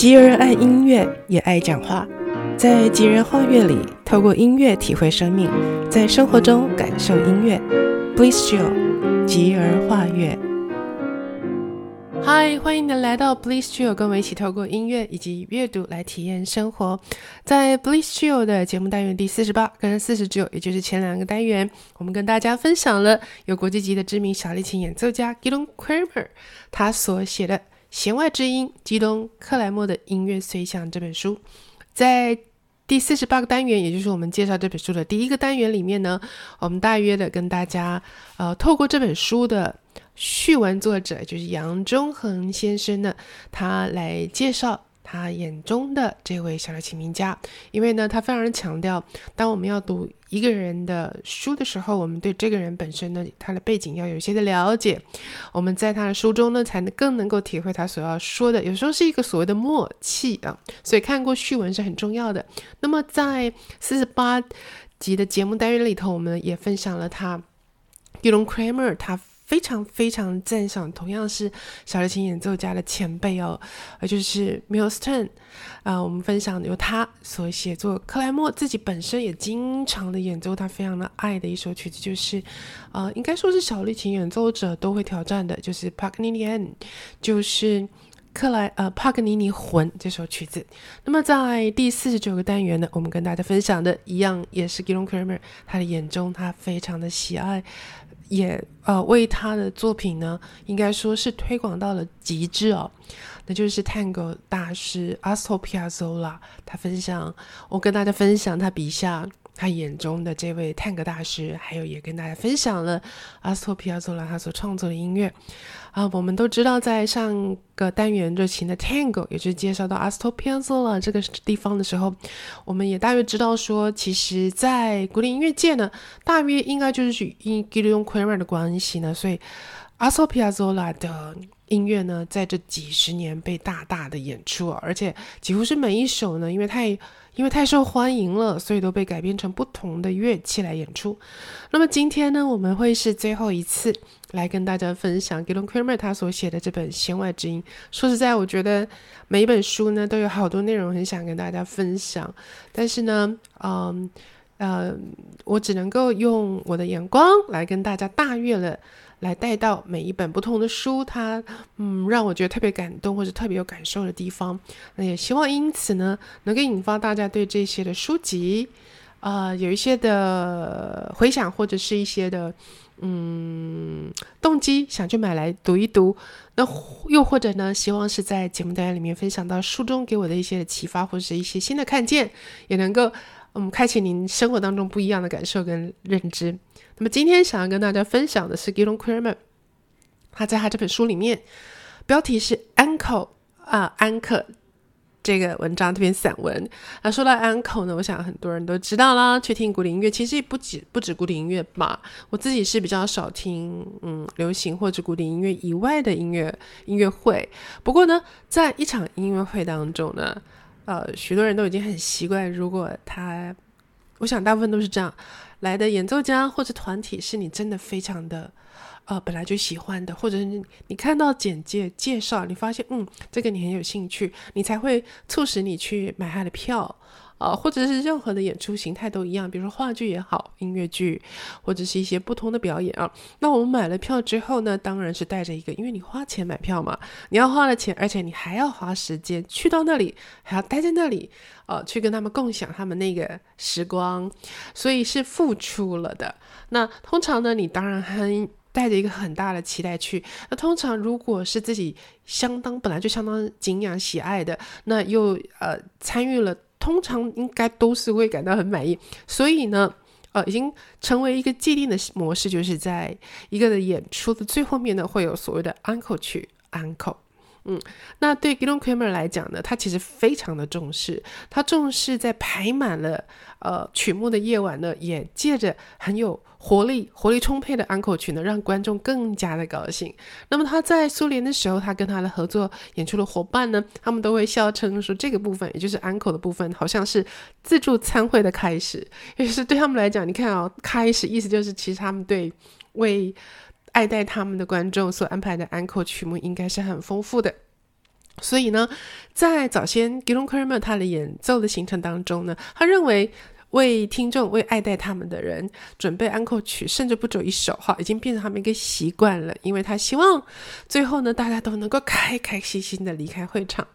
吉儿爱音乐，也爱讲话。在吉儿画乐里，透过音乐体会生命，在生活中感受音乐。Bliss Jill，吉儿画乐。嗨，欢迎您来到 Bliss Jill，跟我一起透过音乐以及阅读来体验生活。在 Bliss Jill 的节目单元第四十八跟四十九，也就是前两个单元，我们跟大家分享了有国际级的知名小提琴演奏家 Gidon Kremer 他所写的。弦外之音，基东克莱默的音乐随想这本书，在第四十八个单元，也就是我们介绍这本书的第一个单元里面呢，我们大约的跟大家，呃，透过这本书的序文作者，就是杨忠恒先生呢，他来介绍。他眼中的这位小提琴名家，因为呢，他非常强调，当我们要读一个人的书的时候，我们对这个人本身呢，他的背景要有一些的了解，我们在他的书中呢，才能更能够体会他所要说的。有时候是一个所谓的默契啊，所以看过序文是很重要的。那么在四十八集的节目单元里头，我们也分享了他，Gidon Kremer 他。非常非常赞赏，同样是小提琴演奏家的前辈哦，呃，就是 m i l s t o n 啊，我们分享由他所写作，克莱默自己本身也经常的演奏他非常的爱的一首曲子，就是，呃，应该说是小提琴演奏者都会挑战的，就是帕格尼尼安，就是克莱呃帕格尼尼魂这首曲子。那么在第四十九个单元呢，我们跟大家分享的一样，也是 Gilon Kramer 他的眼中他非常的喜爱。也呃为他的作品呢，应该说是推广到了极致哦，那就是 Tango 大师 astro piazzo 啦，他分享，我跟大家分享他笔下他眼中的这位探戈大师，还有也跟大家分享了阿斯托皮亚佐拉他所创作的音乐。啊，我们都知道，在上个单元热情的 Tango，也就是介绍到阿斯托皮亚佐拉这个地方的时候，我们也大约知道说，其实，在古典音乐界呢，大约应该就是与 Gidon Kremer 的关系呢，所以阿索皮亚佐拉的音乐呢，在这几十年被大大的演出，而且几乎是每一首呢，因为太因为太受欢迎了，所以都被改编成不同的乐器来演出。那么今天呢，我们会是最后一次来跟大家分享 Gidon Kremer 他所写的这本《弦外之音》。说实在，我觉得每一本书呢都有好多内容很想跟大家分享，但是呢，嗯呃，我只能够用我的眼光来跟大家大约了。来带到每一本不同的书，它嗯让我觉得特别感动或者特别有感受的地方。那也希望因此呢，能够引发大家对这些的书籍，呃，有一些的回想或者是一些的嗯动机，想去买来读一读。那又或者呢，希望是在节目单元里面分享到书中给我的一些的启发或者是一些新的看见，也能够嗯开启您生活当中不一样的感受跟认知。那么今天想要跟大家分享的是 Gidon Kremer，他在他这本书里面，标题是 Anchor 啊，Anchor 这个文章这篇散文。那说到 Anchor 呢，我想很多人都知道啦，去听古典音乐其实也不止不止古典音乐吧。我自己是比较少听嗯流行或者古典音乐以外的音乐音乐会。不过呢，在一场音乐会当中呢，呃，许多人都已经很习惯，如果他，我想大部分都是这样。来的演奏家或者团体是你真的非常的，呃，本来就喜欢的，或者是你看到简介介绍，你发现嗯，这个你很有兴趣，你才会促使你去买他的票。啊，或者是任何的演出形态都一样，比如说话剧也好，音乐剧，或者是一些不同的表演啊。那我们买了票之后呢，当然是带着一个，因为你花钱买票嘛，你要花了钱，而且你还要花时间去到那里，还要待在那里，啊，去跟他们共享他们那个时光，所以是付出了的。那通常呢，你当然还带着一个很大的期待去。那通常如果是自己相当本来就相当敬仰喜爱的，那又呃参与了。通常应该都是会感到很满意，所以呢，呃，已经成为一个既定的模式，就是在一个的演出的最后面呢，会有所谓的 uncle 曲 uncle。嗯，那对 Gidon Kremer 来讲呢，他其实非常的重视，他重视在排满了呃曲目的夜晚呢，也借着很有活力、活力充沛的安可曲呢，让观众更加的高兴。那么他在苏联的时候，他跟他的合作演出的伙伴呢，他们都会笑称说，这个部分也就是安可的部分，好像是自助餐会的开始，也就是对他们来讲，你看啊、哦，开始意思就是其实他们对为爱戴他们的观众所安排的安可曲目应该是很丰富的，所以呢，在早先 Gilmore 他的演奏的行程当中呢，他认为。为听众、为爱戴他们的人准备安可曲，甚至不止一首哈，已经变成他们一个习惯了。因为他希望最后呢，大家都能够开开心心的离开会场。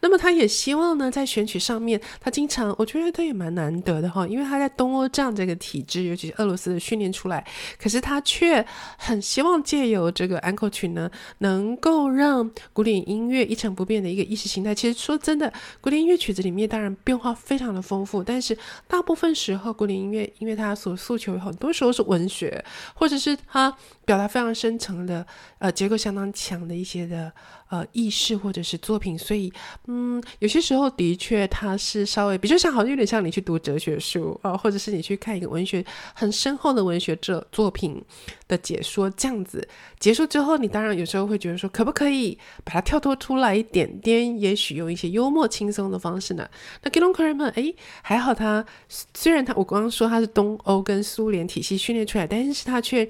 那么他也希望呢，在选曲上面，他经常，我觉得他也蛮难得的哈，因为他在东欧这样这个体制，尤其是俄罗斯的训练出来，可是他却很希望借由这个安可曲呢，能够让古典音乐一成不变的一个意识形态。其实说真的，古典音乐曲子里面当然变化非常的丰富，但是大部分时候古典音乐，因为它所诉求很多时候是文学，或者是它表达非常深层的，呃，结构相当强的一些的。呃，意识或者是作品，所以，嗯，有些时候的确它是稍微比较像，好像有点像你去读哲学书啊、或者是你去看一个文学很深厚的文学作作品的解说这样子。结束之后，你当然有时候会觉得说，可不可以把它跳脱出来一点点？也许用一些幽默轻松的方式呢？那 Gilon Kramer 哎，还好他虽然他我刚刚说他是东欧跟苏联体系训练出来，但是他却。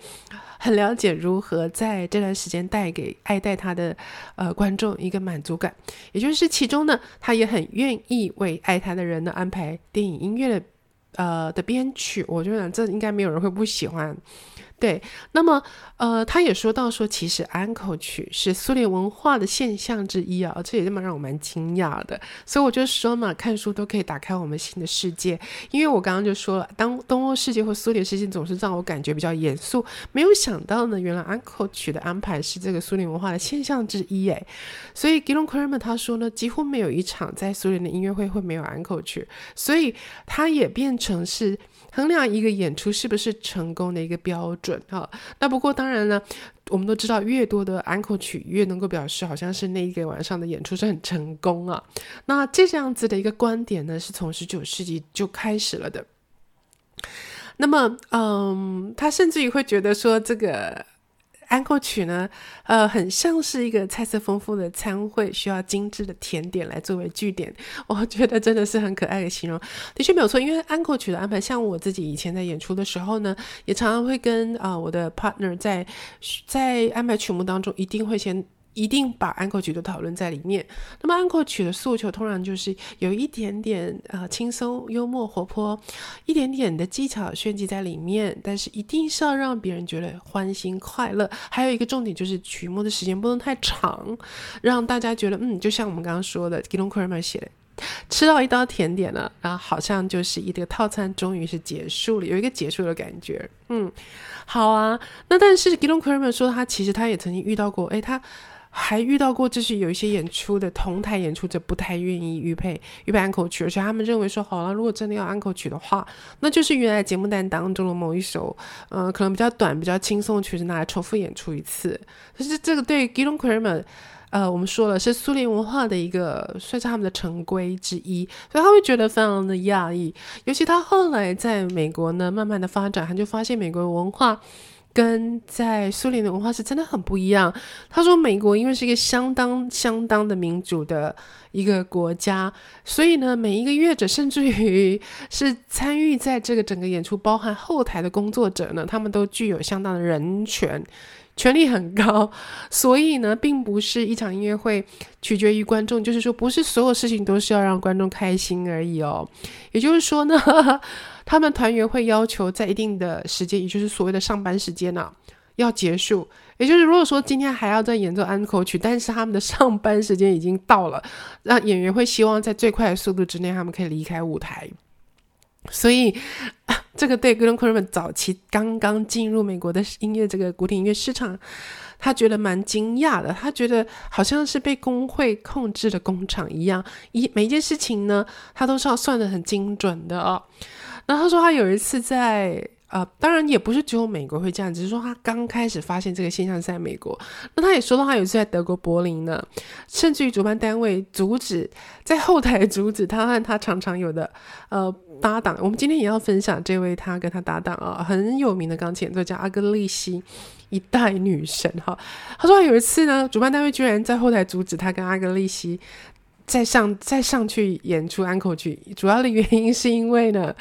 很了解如何在这段时间带给爱戴他的呃观众一个满足感，也就是其中呢，他也很愿意为爱他的人呢安排电影音乐的呃的编曲，我觉得这应该没有人会不喜欢。对，那么呃，他也说到说，其实安可曲是苏联文化的现象之一啊，这也这么让我蛮惊讶的。所以我就说嘛，看书都可以打开我们新的世界。因为我刚刚就说了，当东欧世界或苏联世界总是让我感觉比较严肃，没有想到呢，原来安可曲的安排是这个苏联文化的现象之一诶。所以 Gilon k r m e r 他说呢，几乎没有一场在苏联的音乐会会没有安可曲，所以他也变成是。衡量一个演出是不是成功的一个标准哈，那不过当然呢，我们都知道，越多的安可曲越能够表示好像是那一个晚上的演出是很成功啊。那这样子的一个观点呢，是从十九世纪就开始了的。那么，嗯，他甚至于会觉得说这个。安可曲呢，呃，很像是一个菜色丰富的餐会，需要精致的甜点来作为据点。我觉得真的是很可爱的形容，的确没有错。因为安可曲的安排，像我自己以前在演出的时候呢，也常常会跟啊、我的 partner 在在安排曲目当中，一定会先。一定把安可曲都讨论在里面。那么安可曲的诉求通常就是有一点点呃轻松、幽默、活泼，一点点的技巧炫技在里面，但是一定是要让别人觉得欢欣快乐。还有一个重点就是曲目的时间不能太长，让大家觉得嗯，就像我们刚刚说的，Gilmore 写的，吃到一道甜点了，然后好像就是一个套餐终于是结束了，有一个结束的感觉。嗯，好啊。那但是 Gilmore 说他其实他也曾经遇到过，诶，他。还遇到过，就是有一些演出的同台演出者不太愿意预配预备安口曲，而且他们认为说，好了，如果真的要安口曲的话，那就是原来节目单当中的某一首，呃，可能比较短、比较轻松的曲子拿来重复演出一次。可是这个对 Gilon k r m e r 呃，我们说了是苏联文化的一个，算是他们的成规之一，所以他会觉得非常的讶异。尤其他后来在美国呢，慢慢的发展，他就发现美国文化。跟在苏联的文化是真的很不一样。他说，美国因为是一个相当相当的民主的一个国家，所以呢，每一个乐者，甚至于是参与在这个整个演出，包含后台的工作者呢，他们都具有相当的人权。权力很高，所以呢，并不是一场音乐会取决于观众，就是说，不是所有事情都是要让观众开心而已哦。也就是说呢，他们团员会要求在一定的时间，也就是所谓的上班时间呢、要结束。也就是如果说今天还要再演奏安可曲，但是他们的上班时间已经到了，那演员会希望在最快的速度之内，他们可以离开舞台。所以，这个对 Gilon Kramer 早期刚刚进入美国的音乐这个古典音乐市场，他觉得蛮惊讶的。他觉得好像是被工会控制的工厂一样，一每一件事情呢，他都是要算的很精准的哦。然后他说他有一次在。呃，当然也不是只有美国会这样，只是说他刚开始发现这个现象是在美国。那他也说到，他有一次在德国柏林呢，甚至于主办单位阻止，在后台阻止他和他常常有的呃搭档。我们今天也要分享这位他跟他搭档啊，很有名的钢琴演奏家阿格丽西，一代女神哈。他说有一次呢，主办单位居然在后台阻止他跟阿格丽西。再上再上去演出安可曲，主要的原因是因为呢，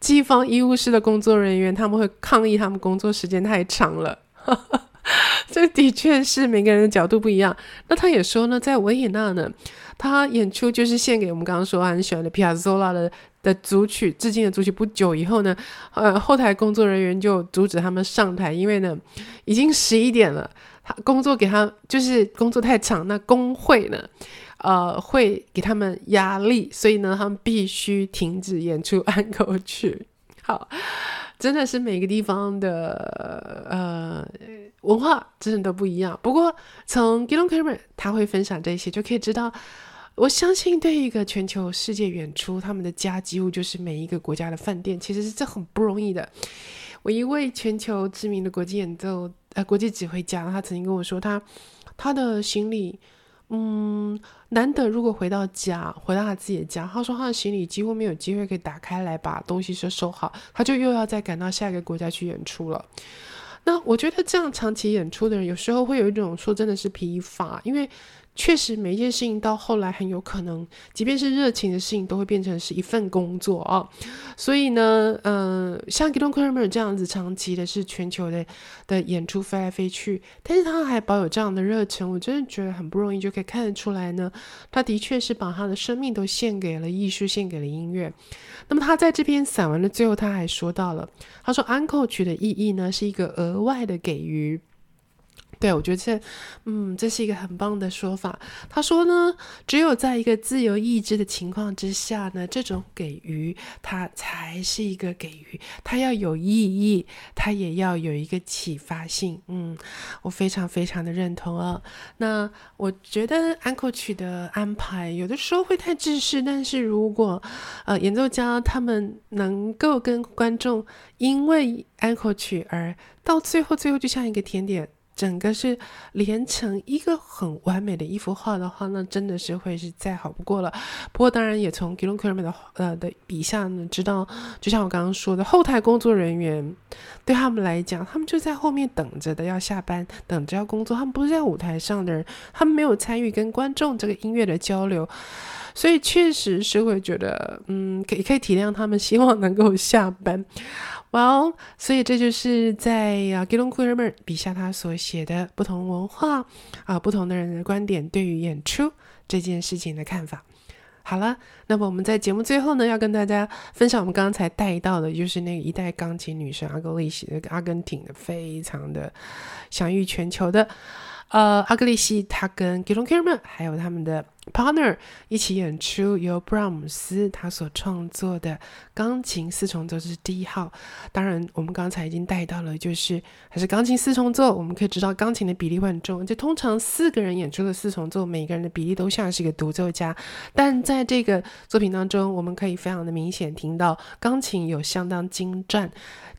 机房医务室的工作人员他们会抗议他们工作时间太长了。这的确是每个人的角度不一样。那他也说呢，在维也纳呢，他演出就是献给我们刚刚说很喜欢的皮亚佐拉的的组曲，致敬的组曲。不久以后呢，呃，后台工作人员就阻止他们上台，因为呢，已经十一点了，他工作给他就是工作太长，那工会呢，呃，会给他们压力，所以呢，他们必须停止演出安可曲。好。真的是每个地方的呃文化真的都不一样。不过从 Gilon Cameron 他会分享这些，就可以知道，我相信对一个全球世界演出，他们的家几乎就是每一个国家的饭店，其实是这很不容易的。我一位全球知名的国际演奏呃国际指挥家，他曾经跟我说，他他的行李。嗯，难得如果回到家，回到他自己的家，他说他的行李几乎没有机会可以打开来把东西收收好，他就又要再赶到下一个国家去演出了。那我觉得这样长期演出的人，有时候会有一种说真的是疲乏，因为。确实，每一件事情到后来很有可能，即便是热情的事情，都会变成是一份工作啊。所以呢，嗯、像 Gilon Kremer 这样子长期的是全球的的演出飞来飞去，但是他还保有这样的热忱，我真的觉得很不容易，就可以看得出来呢。他的确是把他的生命都献给了艺术，献给了音乐。那么他在这篇散文的最后，他还说到了，他说安可曲的意义呢，是一个额外的给予。对，我觉得这，嗯，这是一个很棒的说法。他说呢，只有在一个自由意志的情况之下呢，这种给予它才是一个给予，它要有意义，它也要有一个启发性。嗯，我非常非常的认同啊。那我觉得安可曲的安排有的时候会太制式，但是如果呃演奏家他们能够跟观众因为安可曲而到最后，最后就像一个甜点。整个是连成一个很完美的一幅画的话，那真的是会是再好不过了。不过当然也从 Gilon KIRAM 的呃的笔下呢，知道就像我刚刚说的，后台工作人员对他们来讲，他们就在后面等着的，要下班，等着要工作。他们不是在舞台上的人，他们没有参与跟观众这个音乐的交流，所以确实是会觉得，嗯，可以可以体谅他们，希望能够下班。Well，所以这就是在啊 Gilon Kremer 笔下他所写的不同文化啊，不同的人的观点对于演出这件事情的看法。好了，那么我们在节目最后呢，要跟大家分享我们刚才带到的，就是那个一代钢琴女神阿格丽西，那个阿根廷的，非常的享誉全球的。呃，阿格丽西她跟 Gilon Kremer 还有他们的 partner 一起演出由布拉姆斯他所创作的钢琴四重奏，这是第一号。当然，我们刚才已经带到了，就是还是钢琴四重奏。我们可以知道，钢琴的比例会很重，就通常四个人演出的四重奏，每个人的比例都像是一个独奏家。但在这个作品当中，我们可以非常的明显听到钢琴有相当精湛、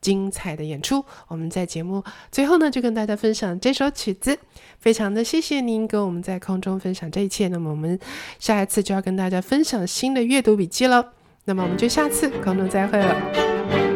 精彩的演出。我们在节目最后呢，就跟大家分享这首曲子。非常的谢谢您跟我们在空中分享这一切。那么我们下一次就要跟大家分享新的阅读笔记了。那么我们就下次空中再会了。